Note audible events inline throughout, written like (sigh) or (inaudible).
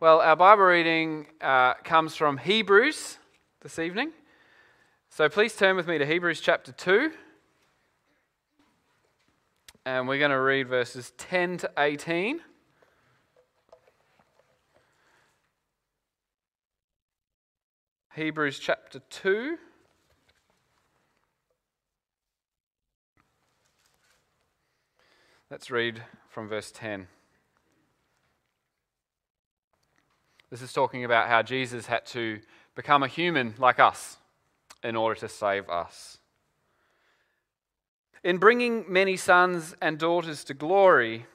Well, our Bible reading uh, comes from Hebrews this evening. So please turn with me to Hebrews chapter 2. And we're going to read verses 10 to 18. Hebrews chapter 2. Let's read from verse 10. This is talking about how Jesus had to become a human like us in order to save us. In bringing many sons and daughters to glory,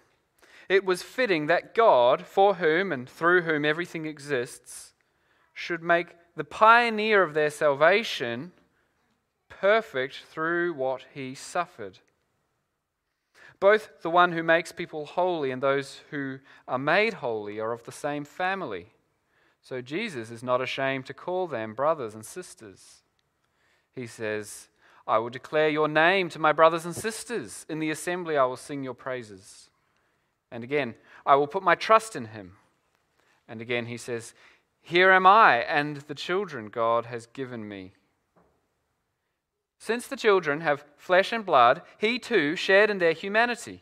it was fitting that God, for whom and through whom everything exists, should make the pioneer of their salvation perfect through what he suffered. Both the one who makes people holy and those who are made holy are of the same family. So Jesus is not ashamed to call them brothers and sisters. He says, I will declare your name to my brothers and sisters. In the assembly, I will sing your praises. And again, I will put my trust in him. And again, he says, Here am I and the children God has given me. Since the children have flesh and blood, he too shared in their humanity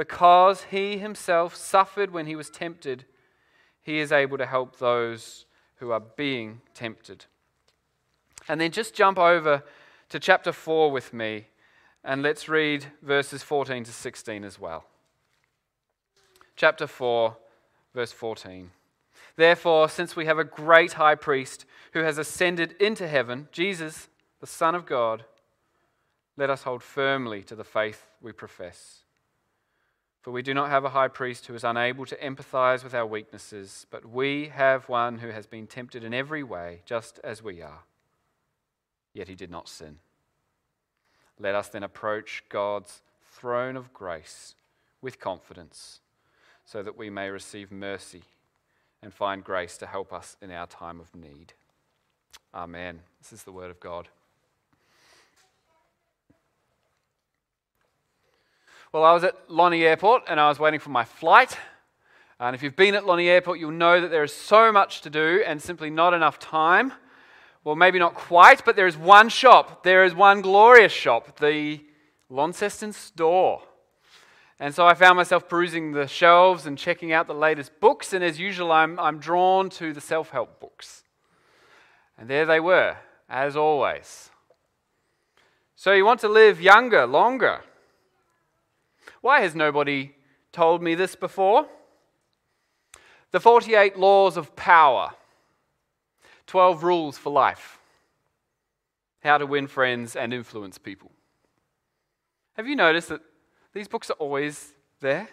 because he himself suffered when he was tempted, he is able to help those who are being tempted. And then just jump over to chapter 4 with me and let's read verses 14 to 16 as well. Chapter 4, verse 14. Therefore, since we have a great high priest who has ascended into heaven, Jesus, the Son of God, let us hold firmly to the faith we profess. For we do not have a high priest who is unable to empathize with our weaknesses, but we have one who has been tempted in every way, just as we are. Yet he did not sin. Let us then approach God's throne of grace with confidence, so that we may receive mercy and find grace to help us in our time of need. Amen. This is the word of God. Well, I was at Lonnie Airport and I was waiting for my flight. And if you've been at Lonnie Airport, you'll know that there is so much to do and simply not enough time. Well, maybe not quite, but there is one shop. There is one glorious shop, the Launceston store. And so I found myself perusing the shelves and checking out the latest books. And as usual, I'm, I'm drawn to the self help books. And there they were, as always. So you want to live younger, longer. Why has nobody told me this before? The 48 laws of power, 12 rules for life, how to win friends and influence people. Have you noticed that these books are always there,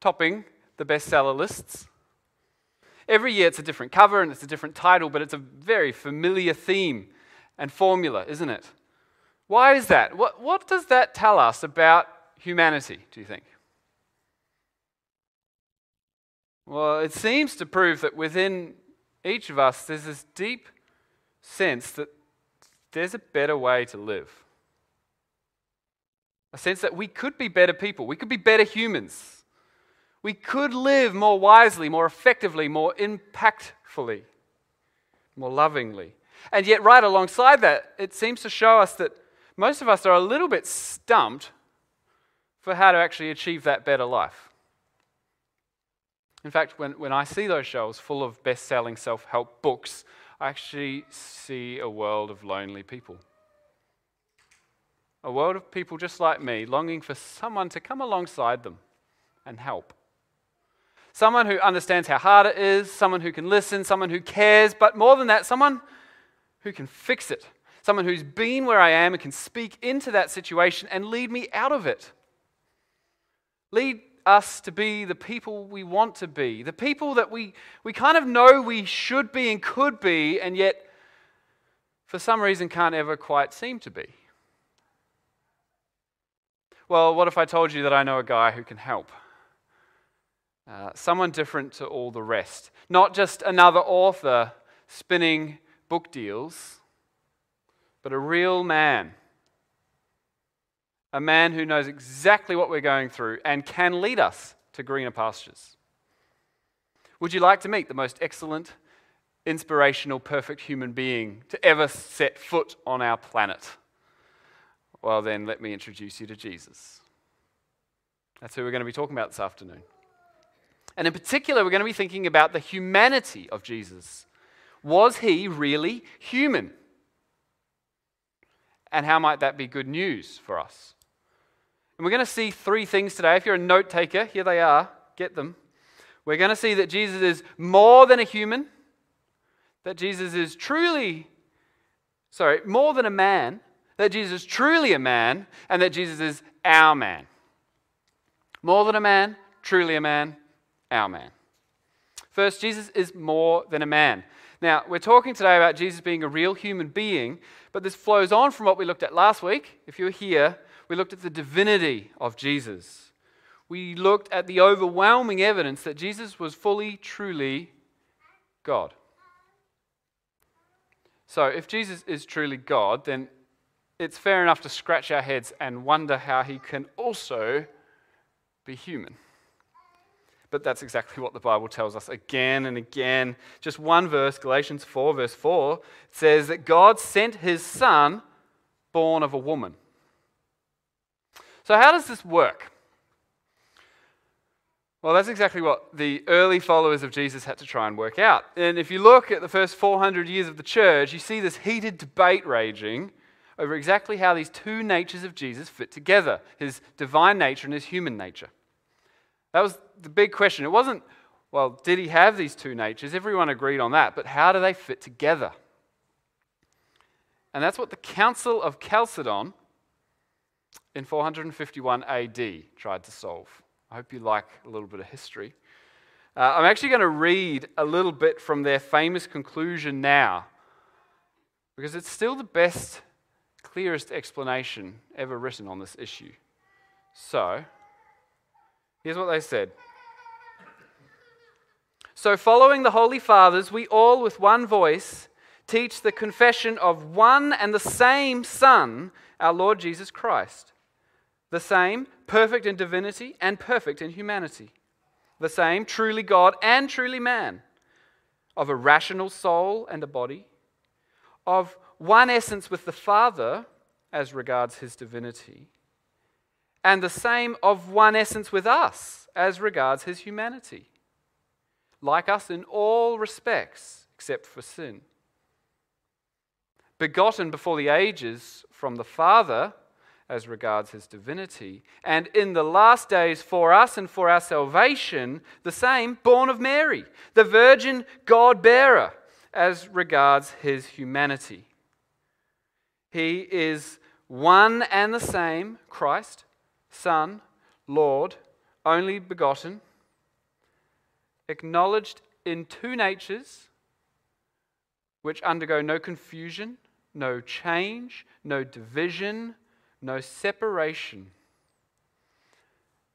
topping the bestseller lists? Every year it's a different cover and it's a different title, but it's a very familiar theme and formula, isn't it? Why is that? What, what does that tell us about humanity, do you think? Well, it seems to prove that within each of us there's this deep sense that there's a better way to live. A sense that we could be better people, we could be better humans. We could live more wisely, more effectively, more impactfully, more lovingly. And yet, right alongside that, it seems to show us that most of us are a little bit stumped for how to actually achieve that better life. In fact, when, when I see those shelves full of best selling self help books, I actually see a world of lonely people. A world of people just like me, longing for someone to come alongside them and help. Someone who understands how hard it is, someone who can listen, someone who cares, but more than that, someone who can fix it. Someone who's been where I am and can speak into that situation and lead me out of it. Lead us to be the people we want to be, the people that we, we kind of know we should be and could be, and yet for some reason can't ever quite seem to be. Well, what if I told you that I know a guy who can help? Uh, someone different to all the rest. Not just another author spinning book deals, but a real man. A man who knows exactly what we're going through and can lead us to greener pastures. Would you like to meet the most excellent, inspirational, perfect human being to ever set foot on our planet? Well, then, let me introduce you to Jesus. That's who we're going to be talking about this afternoon. And in particular, we're going to be thinking about the humanity of Jesus. Was he really human? And how might that be good news for us? And we're going to see three things today. If you're a note taker, here they are. Get them. We're going to see that Jesus is more than a human, that Jesus is truly, sorry, more than a man, that Jesus is truly a man and that Jesus is our man. More than a man, truly a man, our man. First, Jesus is more than a man. Now, we're talking today about Jesus being a real human being, but this flows on from what we looked at last week. If you were here, we looked at the divinity of Jesus. We looked at the overwhelming evidence that Jesus was fully, truly God. So, if Jesus is truly God, then it's fair enough to scratch our heads and wonder how he can also be human. But that's exactly what the Bible tells us again and again. Just one verse, Galatians 4, verse 4, says that God sent his son born of a woman. So, how does this work? Well, that's exactly what the early followers of Jesus had to try and work out. And if you look at the first 400 years of the church, you see this heated debate raging over exactly how these two natures of Jesus fit together his divine nature and his human nature. That was the big question. It wasn't, well, did he have these two natures? Everyone agreed on that, but how do they fit together? And that's what the Council of Chalcedon in 451 AD tried to solve. I hope you like a little bit of history. Uh, I'm actually going to read a little bit from their famous conclusion now, because it's still the best clearest explanation ever written on this issue. So, here's what they said. So, following the Holy Fathers, we all with one voice teach the confession of one and the same Son, our Lord Jesus Christ. The same, perfect in divinity and perfect in humanity. The same, truly God and truly man. Of a rational soul and a body. Of one essence with the Father as regards his divinity, and the same of one essence with us as regards his humanity, like us in all respects except for sin. Begotten before the ages from the Father as regards his divinity, and in the last days for us and for our salvation, the same, born of Mary, the virgin God bearer, as regards his humanity. He is one and the same Christ, Son, Lord, only begotten, acknowledged in two natures which undergo no confusion, no change, no division, no separation.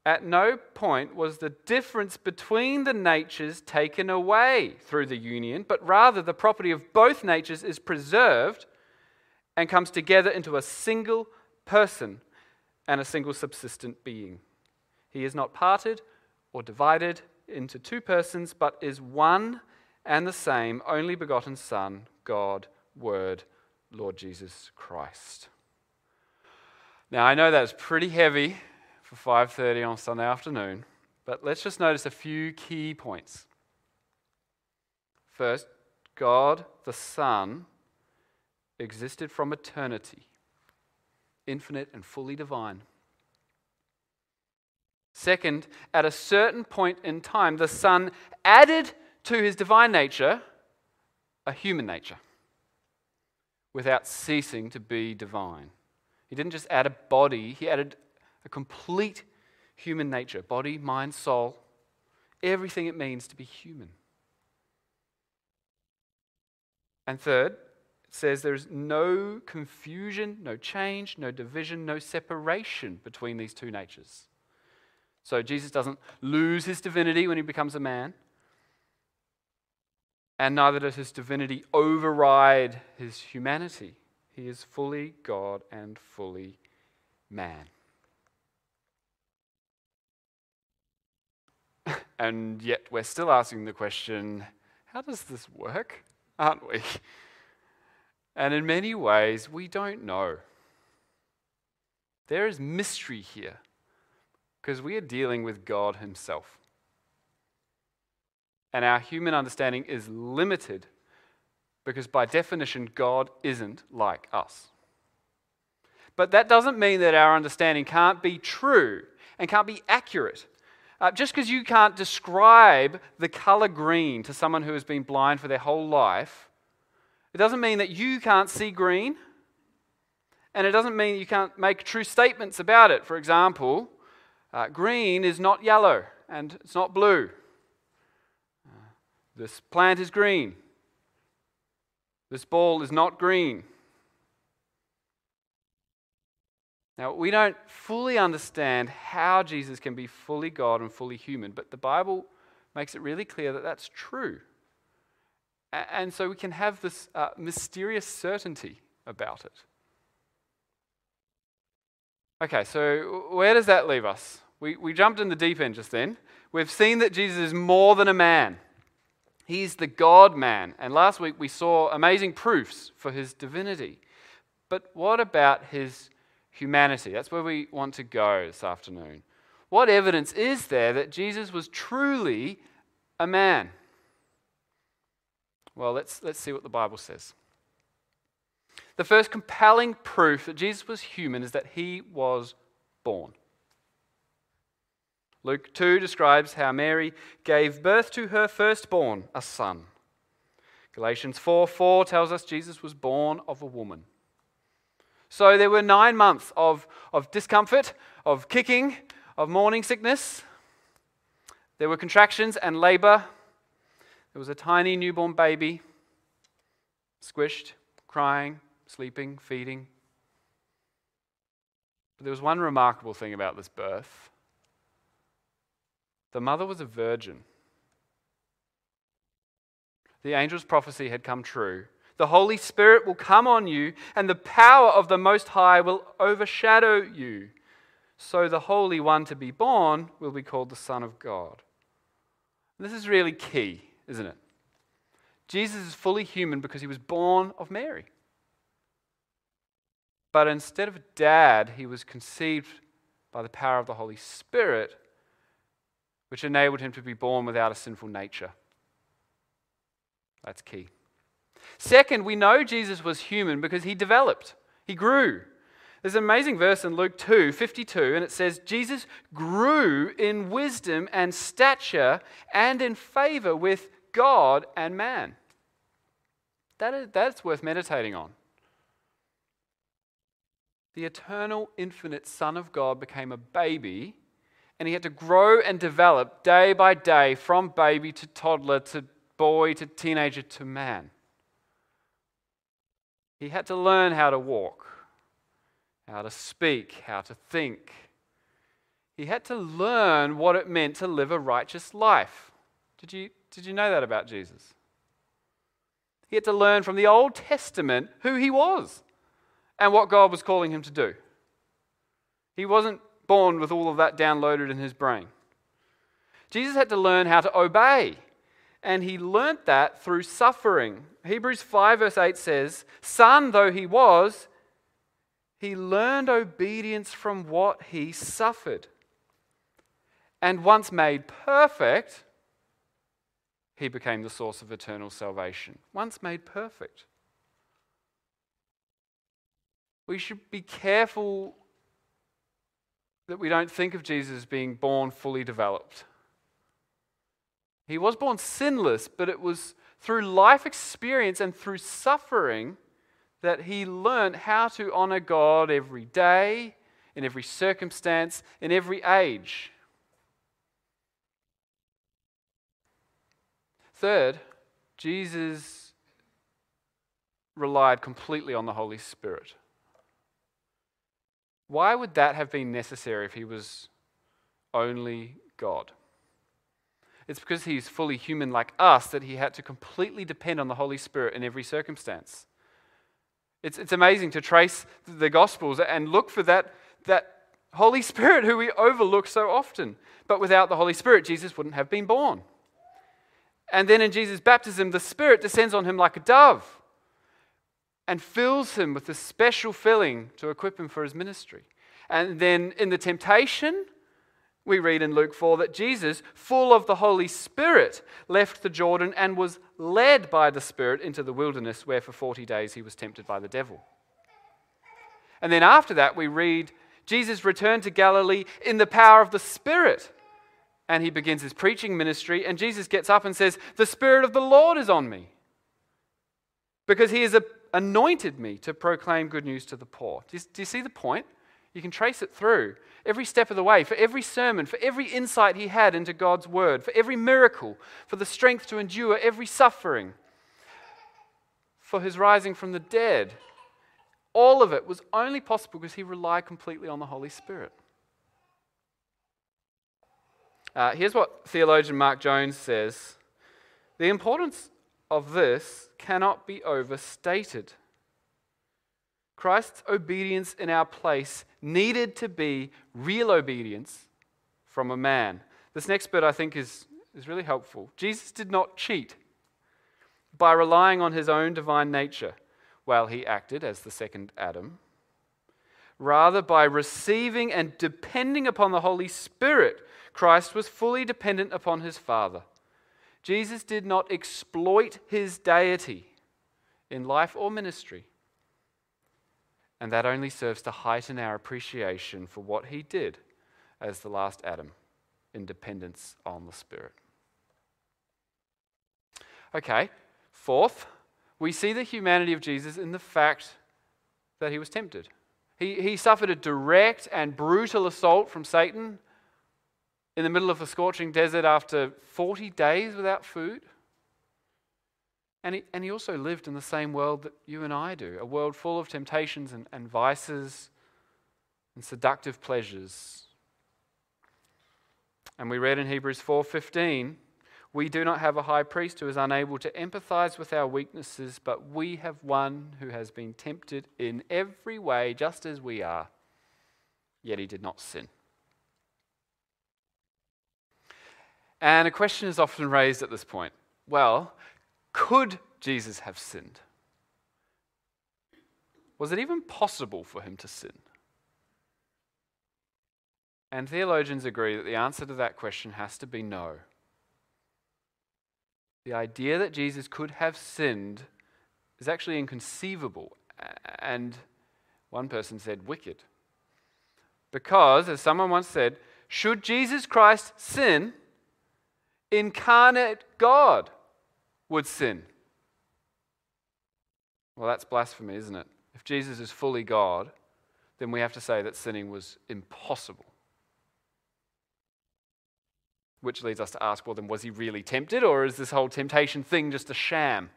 At no point was the difference between the natures taken away through the union, but rather the property of both natures is preserved and comes together into a single person and a single subsistent being. He is not parted or divided into two persons, but is one and the same, only begotten Son, God, Word, Lord Jesus Christ. Now I know that's pretty heavy for 5:30 on Sunday afternoon, but let's just notice a few key points. First, God the Son existed from eternity, infinite and fully divine. Second, at a certain point in time, the Son added to his divine nature a human nature without ceasing to be divine. He didn't just add a body, he added a complete human nature body, mind, soul, everything it means to be human. And third, it says there's no confusion, no change, no division, no separation between these two natures. So Jesus doesn't lose his divinity when he becomes a man, and neither does his divinity override his humanity. He is fully God and fully man. (laughs) and yet we're still asking the question how does this work? Aren't we? And in many ways, we don't know. There is mystery here because we are dealing with God Himself. And our human understanding is limited because, by definition, God isn't like us. But that doesn't mean that our understanding can't be true and can't be accurate. Uh, just because you can't describe the color green to someone who has been blind for their whole life, it doesn't mean that you can't see green. And it doesn't mean you can't make true statements about it. For example, uh, green is not yellow and it's not blue. Uh, this plant is green. This ball is not green. Now, we don't fully understand how Jesus can be fully God and fully human, but the Bible makes it really clear that that's true. And so we can have this uh, mysterious certainty about it. Okay, so where does that leave us? We, we jumped in the deep end just then. We've seen that Jesus is more than a man, he's the God man. And last week we saw amazing proofs for his divinity. But what about his humanity? That's where we want to go this afternoon. What evidence is there that Jesus was truly a man? Well, let's, let's see what the Bible says. The first compelling proof that Jesus was human is that he was born. Luke 2 describes how Mary gave birth to her firstborn, a son. Galatians 4 4 tells us Jesus was born of a woman. So there were nine months of, of discomfort, of kicking, of morning sickness. There were contractions and labor. There was a tiny newborn baby, squished, crying, sleeping, feeding. But there was one remarkable thing about this birth the mother was a virgin. The angel's prophecy had come true. The Holy Spirit will come on you, and the power of the Most High will overshadow you. So the Holy One to be born will be called the Son of God. This is really key, isn't it? Jesus is fully human because he was born of Mary. But instead of dad, he was conceived by the power of the Holy Spirit which enabled him to be born without a sinful nature. That's key. Second, we know Jesus was human because he developed, he grew. There's an amazing verse in Luke 2 52, and it says, Jesus grew in wisdom and stature and in favor with God and man. That is, that's worth meditating on. The eternal, infinite Son of God became a baby and he had to grow and develop day by day from baby to toddler to boy to teenager to man. He had to learn how to walk, how to speak, how to think. He had to learn what it meant to live a righteous life. Did you, did you know that about Jesus? He had to learn from the Old Testament who he was and what God was calling him to do. He wasn't born with all of that downloaded in his brain. Jesus had to learn how to obey, and he learnt that through suffering. Hebrews 5, verse 8 says, Son though he was, he learned obedience from what he suffered. And once made perfect, he became the source of eternal salvation. Once made perfect. We should be careful that we don't think of Jesus as being born fully developed. He was born sinless, but it was through life experience and through suffering that he learned how to honor God every day, in every circumstance, in every age. Third, Jesus relied completely on the Holy Spirit. Why would that have been necessary if he was only God? It's because he's fully human like us that he had to completely depend on the Holy Spirit in every circumstance. It's, it's amazing to trace the Gospels and look for that, that Holy (laughs) Spirit who we overlook so often. But without the Holy Spirit, Jesus wouldn't have been born. And then in Jesus' baptism, the Spirit descends on him like a dove and fills him with a special filling to equip him for his ministry. And then in the temptation, we read in Luke 4 that Jesus, full of the Holy Spirit, left the Jordan and was led by the Spirit into the wilderness where for 40 days he was tempted by the devil. And then after that, we read Jesus returned to Galilee in the power of the Spirit. And he begins his preaching ministry. And Jesus gets up and says, The Spirit of the Lord is on me. Because he has anointed me to proclaim good news to the poor. Do you, do you see the point? You can trace it through every step of the way, for every sermon, for every insight he had into God's word, for every miracle, for the strength to endure every suffering, for his rising from the dead. All of it was only possible because he relied completely on the Holy Spirit. Uh, here's what theologian Mark Jones says The importance of this cannot be overstated. Christ's obedience in our place needed to be real obedience from a man. This next bit I think is, is really helpful. Jesus did not cheat by relying on his own divine nature while he acted as the second Adam. Rather, by receiving and depending upon the Holy Spirit, Christ was fully dependent upon his Father. Jesus did not exploit his deity in life or ministry. And that only serves to heighten our appreciation for what he did as the last Adam in dependence on the Spirit. Okay, fourth, we see the humanity of Jesus in the fact that he was tempted. He, he suffered a direct and brutal assault from Satan in the middle of a scorching desert after 40 days without food. And he, and he also lived in the same world that you and I do a world full of temptations and, and vices and seductive pleasures. And we read in Hebrews 4:15, we do not have a high priest who is unable to empathize with our weaknesses, but we have one who has been tempted in every way just as we are, yet he did not sin. And a question is often raised at this point well, could Jesus have sinned? Was it even possible for him to sin? And theologians agree that the answer to that question has to be no. The idea that Jesus could have sinned is actually inconceivable, and one person said wicked. Because, as someone once said, should Jesus Christ sin, incarnate God would sin. Well, that's blasphemy, isn't it? If Jesus is fully God, then we have to say that sinning was impossible. Which leads us to ask well, then, was he really tempted, or is this whole temptation thing just a sham?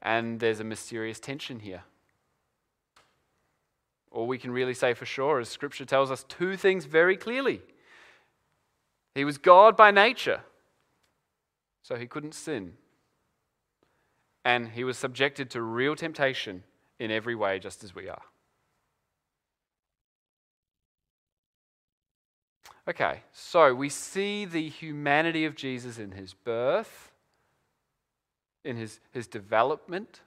And there's a mysterious tension here. All we can really say for sure is Scripture tells us two things very clearly he was God by nature, so he couldn't sin. And he was subjected to real temptation in every way, just as we are. Okay, so we see the humanity of Jesus in his birth, in his, his development,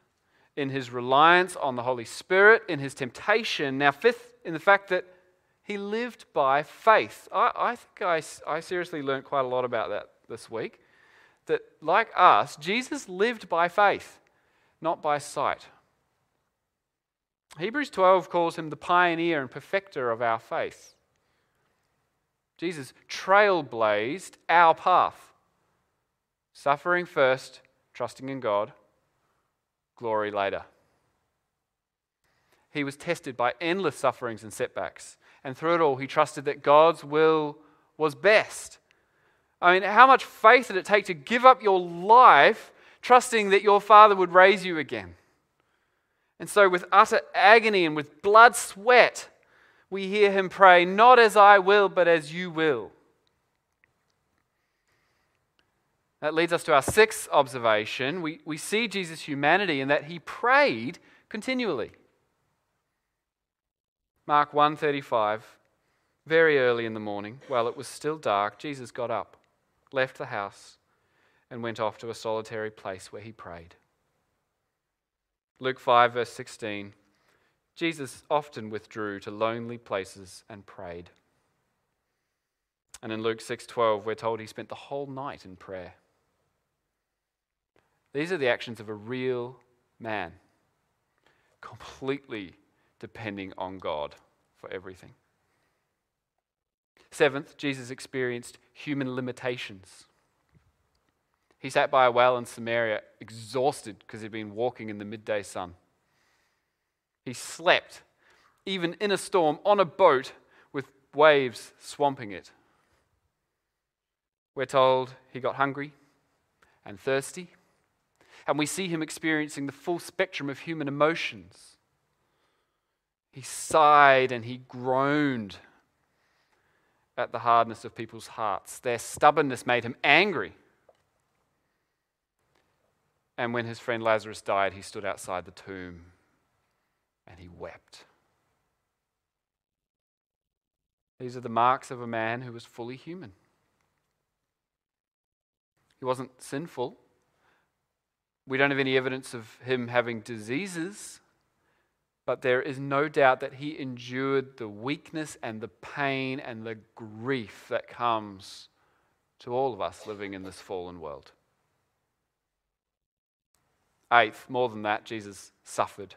in his reliance on the Holy Spirit, in his temptation. Now, fifth, in the fact that he lived by faith. I, I think I, I seriously learned quite a lot about that this week. That, like us, Jesus lived by faith, not by sight. Hebrews 12 calls him the pioneer and perfecter of our faith. Jesus trailblazed our path, suffering first, trusting in God, glory later. he was tested by endless sufferings and setbacks. And through it all, he trusted that God's will was best. I mean, how much faith did it take to give up your life trusting that your father would raise you again? And so, with utter agony and with blood sweat, we hear him pray, Not as I will, but as you will. That leads us to our sixth observation. We, we see Jesus' humanity in that he prayed continually. Mark 1:35 Very early in the morning, while it was still dark, Jesus got up, left the house, and went off to a solitary place where he prayed. Luke 5 verse 16 Jesus often withdrew to lonely places and prayed. And in Luke 6:12 we're told he spent the whole night in prayer. These are the actions of a real man, completely depending on God for everything. Seventh, Jesus experienced human limitations. He sat by a well in Samaria, exhausted because he'd been walking in the midday sun. He slept, even in a storm, on a boat with waves swamping it. We're told he got hungry and thirsty, and we see him experiencing the full spectrum of human emotions. He sighed and he groaned at the hardness of people's hearts. Their stubbornness made him angry. And when his friend Lazarus died, he stood outside the tomb and he wept. These are the marks of a man who was fully human. He wasn't sinful. We don't have any evidence of him having diseases, but there is no doubt that he endured the weakness and the pain and the grief that comes to all of us living in this fallen world. Eighth, more than that, Jesus suffered.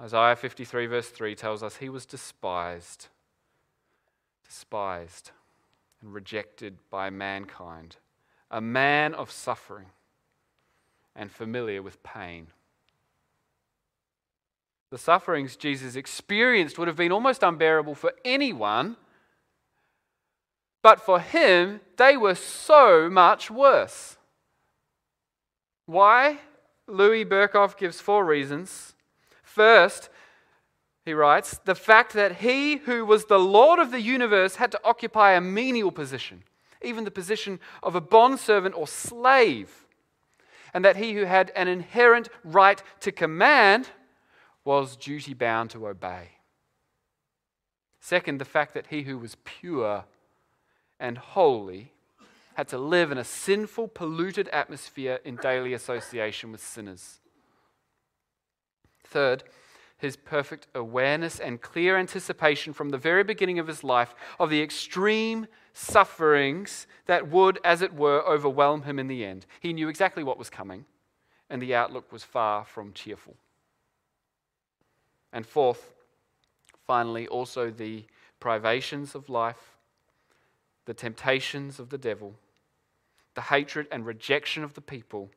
Isaiah 53, verse 3 tells us he was despised, despised, and rejected by mankind, a man of suffering and familiar with pain. The sufferings Jesus experienced would have been almost unbearable for anyone, but for him, they were so much worse. Why? Louis Berkhof gives four reasons. First, he writes, the fact that he who was the Lord of the universe had to occupy a menial position, even the position of a bondservant or slave, and that he who had an inherent right to command was duty bound to obey. Second, the fact that he who was pure and holy had to live in a sinful, polluted atmosphere in daily association with sinners. Third, his perfect awareness and clear anticipation from the very beginning of his life of the extreme sufferings that would, as it were, overwhelm him in the end. He knew exactly what was coming, and the outlook was far from cheerful. And fourth, finally, also the privations of life, the temptations of the devil the hatred and rejection of the people,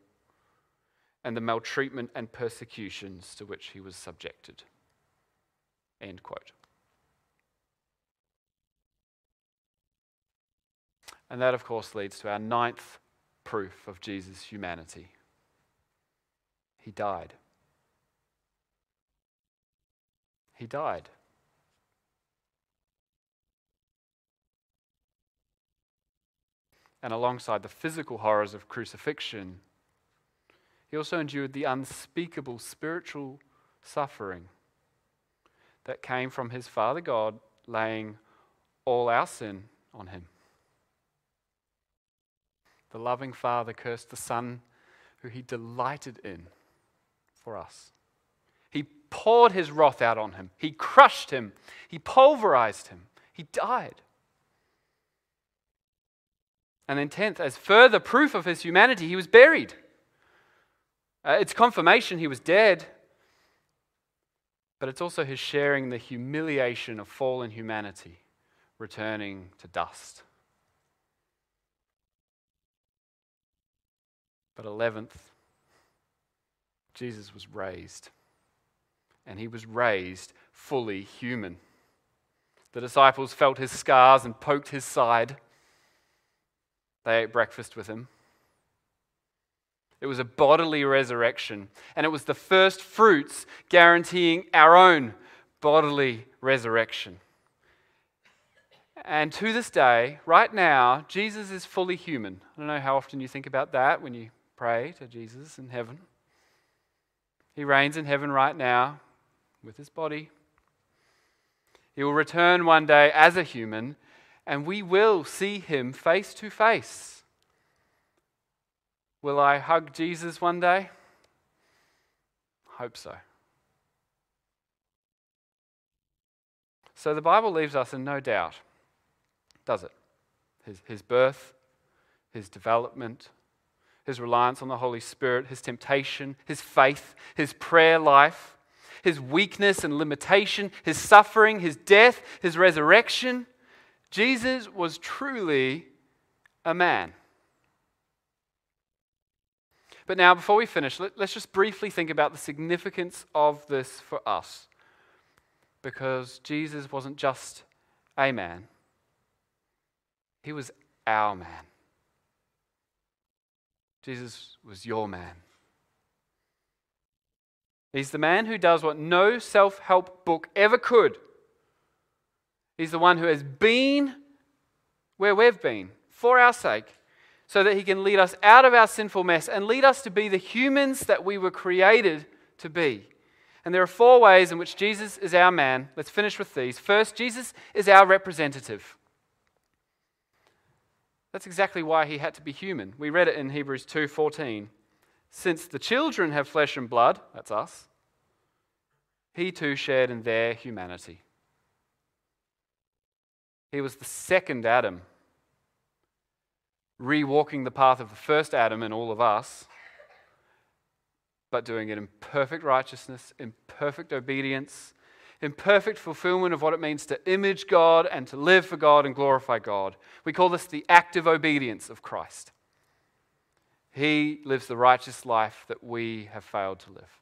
and the maltreatment and persecutions to which he was subjected. End quote. And that, of course, leads to our ninth proof of Jesus' humanity. He died. He died. and alongside the physical horrors of crucifixion, he also endured the unspeakable spiritual suffering that came from his Father God laying all our sin on him. The loving Father cursed the Son who he delighted in for us. Poured his wrath out on him, he crushed him, he pulverized him, he died. And then, tenth, as further proof of his humanity, he was buried. Uh, it's confirmation he was dead, but it's also his sharing the humiliation of fallen humanity, returning to dust. But 11th, Jesus was raised. And he was raised fully human. The disciples felt his scars and poked his side. They ate breakfast with him. It was a bodily resurrection, and it was the first fruits guaranteeing our own bodily resurrection. And to this day, right now, Jesus is fully human. I don't know how often you think about that when you pray to Jesus in heaven. He reigns in heaven right now with his body. He will return one day as a human, and we will see him face to face. Will I hug Jesus one day? Hope so. So the Bible leaves us in no doubt, does it? His, his birth, his development, his reliance on the Holy Spirit, his temptation, his faith, his prayer life, his weakness and limitation, his suffering, his death, his resurrection. Jesus was truly a man. But now, before we finish, let, us just briefly think about the significance of this for us. Because Jesus wasn't just a man, he was our man. Jesus was your man. He's the man who does what no self help book ever could. He's the one who has been where we've been for our sake so that He can lead us out of our sinful mess and lead us to be the humans that we were created to be. And there are four ways in which Jesus is our man. Let's finish with these. First, Jesus is our representative. That's exactly why he had to be human. We read it in Hebrews 2:14. Since the children have flesh and blood, that's us, he too shared in their humanity. He was the second Adam rewalking the path of the first Adam and all of us, but doing it in perfect righteousness, in perfect obedience, in perfect fulfillment of what it means to image God and to live for God and glorify God. We call this the active obedience of Christ. He lives the righteous life that we have failed to live.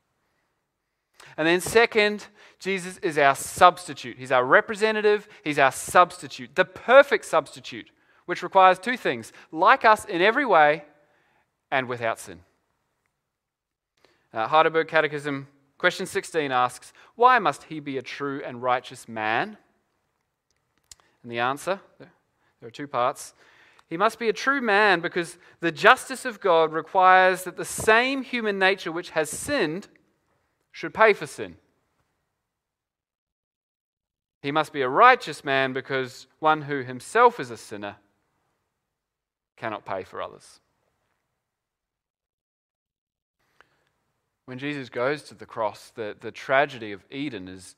And then, second, Jesus is our substitute. He's our representative, He's our substitute, the perfect substitute which requires two things like us in every way and without sin. Uh, Heidelberg Catechism, question 16 asks, Why must he be a true and righteous man? And the answer, there are two parts. He must be a true man because the justice of God requires that the same human nature which has sinned should pay for sin. He must be a righteous man because one who himself is a sinner cannot pay for others. When Jesus goes to the cross, the, the tragedy of Eden is,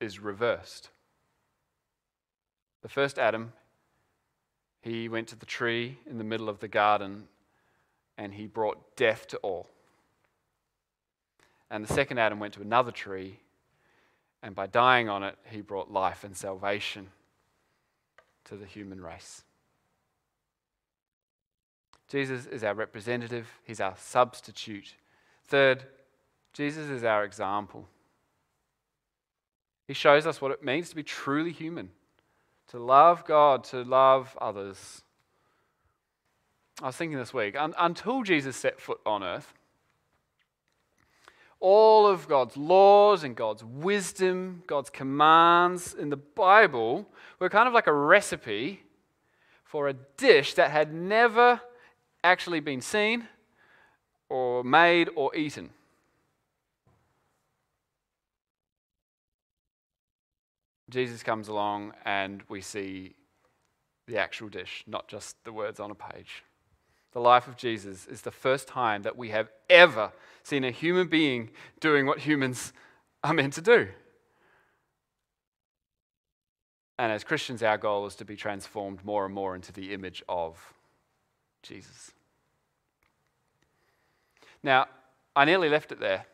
is reversed. The first Adam, he went to the tree in the middle of the garden and he brought death to all. And the second Adam went to another tree, and by dying on it, he brought life and salvation to the human race. Jesus is our representative, he's our substitute. Third, Jesus is our example. He shows us what it means to be truly human, to love God, to love others. I was thinking this week, un- until Jesus set foot on earth, all of God's laws and God's wisdom, God's commands in the Bible were kind of like a recipe for a dish that had never actually been seen or made or eaten. Jesus comes along and we see the actual dish, not just the words on a page. The life of Jesus is the first time that we have ever seen a human being doing what humans are meant to do. And as Christians, our goal is to be transformed more and more into the image of Jesus. Now, I nearly left it there,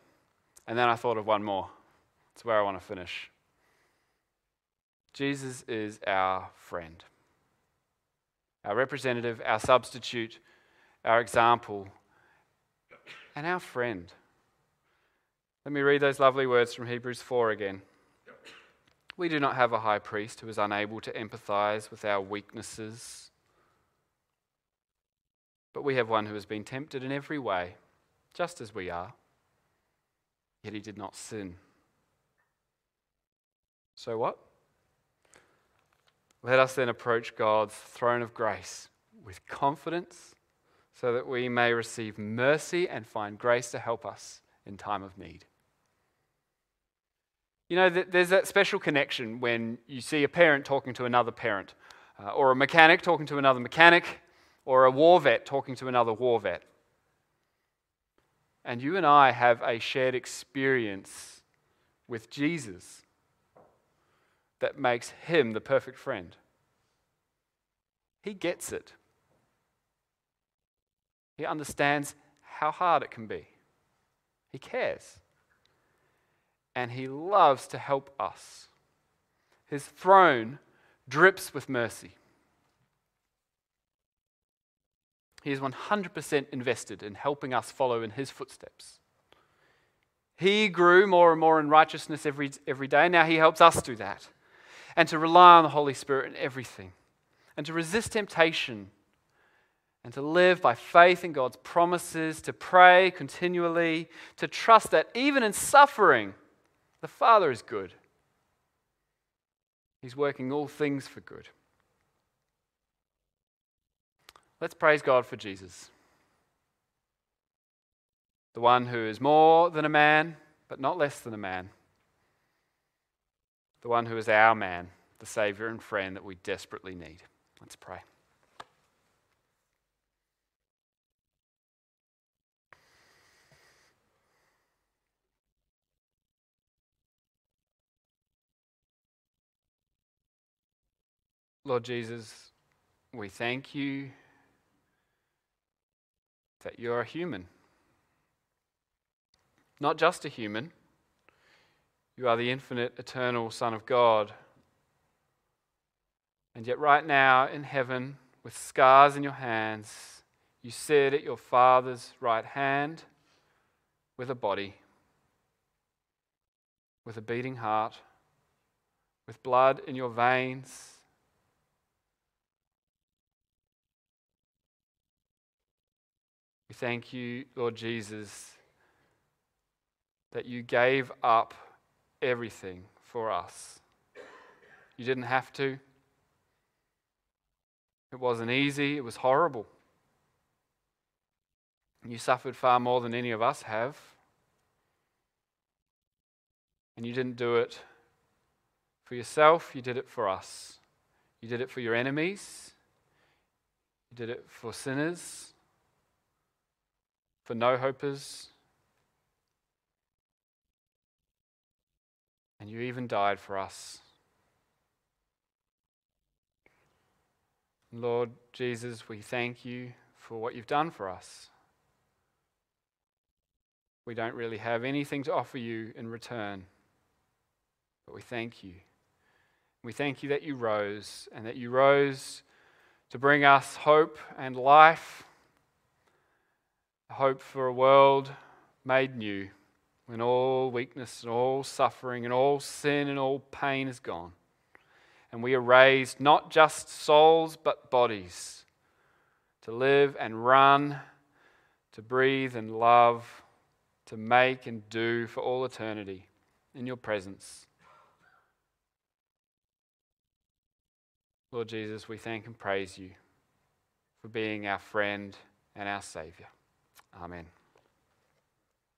and then I thought of one more. It's where I want to finish. Jesus is our friend, our representative, our substitute, our example, and our friend. Let me read those lovely words from Hebrews 4 again. We do not have a high priest who is unable to empathize with our weaknesses, but we have one who has been tempted in every way, just as we are, yet he did not sin. So what? Let us then approach God's throne of grace with confidence so that we may receive mercy and find grace to help us in time of need. You know, there's that special connection when you see a parent talking to another parent, uh, or a mechanic talking to another mechanic, or a war vet talking to another war vet. And you and I have a shared experience with Jesus that makes him the perfect friend. He gets it. He understands how hard it can be. He cares and he loves to help us. His throne drips with mercy. He is 100% invested in helping us follow in his footsteps. He grew more and more in righteousness every, every day. Now he helps us do that. And to rely on the Holy Spirit in everything. And to resist temptation. And to live by faith in God's promises. To pray continually. To trust that even in suffering, the Father is good. He's working all things for good. Let's praise God for Jesus, the one who is more than a man, but not less than a man, the one who is our man, the Savior and friend that we desperately need. Let's pray. Lord Jesus, we thank you that you're a human. Not just a human, you are the infinite, eternal Son of God. And yet, right now in heaven, with scars in your hands, you sit at your Father's right hand with a body, with a beating heart, with blood in your veins We thank you, Lord Jesus, that you gave up everything for us. You didn't have to. It wasn't easy, it was horrible. You suffered far more than any of us have. And you didn't do it for yourself, you did it for us. You did it for your enemies, you did it for sinners for no hopers. And you even died for us. Lord Jesus, we thank you for what you've done for us. We don't really have anything to offer you in return, but we thank you. We thank you that you rose and that you rose to bring us hope and life hope for a world made new when all weakness and all suffering and all sin and all pain is gone. And we are raised not just souls but bodies to live and run, to breathe and love, to make and do for all eternity in your presence. Lord Jesus, we thank and praise you for being our friend and our Savior. Amen.